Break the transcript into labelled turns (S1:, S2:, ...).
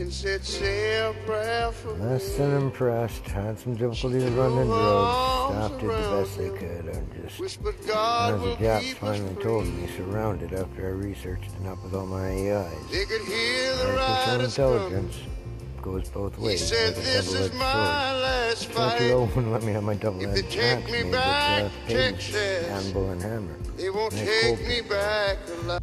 S1: and said, say a prayer for
S2: Less than impressed. Had some difficulties running drugs. Stopped it the best they could. I'm just.
S1: Whispered God
S2: As
S1: the
S2: Japs finally told me, surrounded after I researched enough with all my AIs.
S1: They could hear the
S2: Artificial
S1: riders coming.
S2: intelligence goes both ways. He said,
S1: this is my last
S2: Don't
S1: fight.
S2: you wouldn't let me have my double-edged
S1: If they take
S2: axe
S1: me
S2: made with
S1: back,
S2: uh, page,
S1: Texas.
S2: anvil, and hammer.
S1: They won't take
S2: Colton.
S1: me back alive.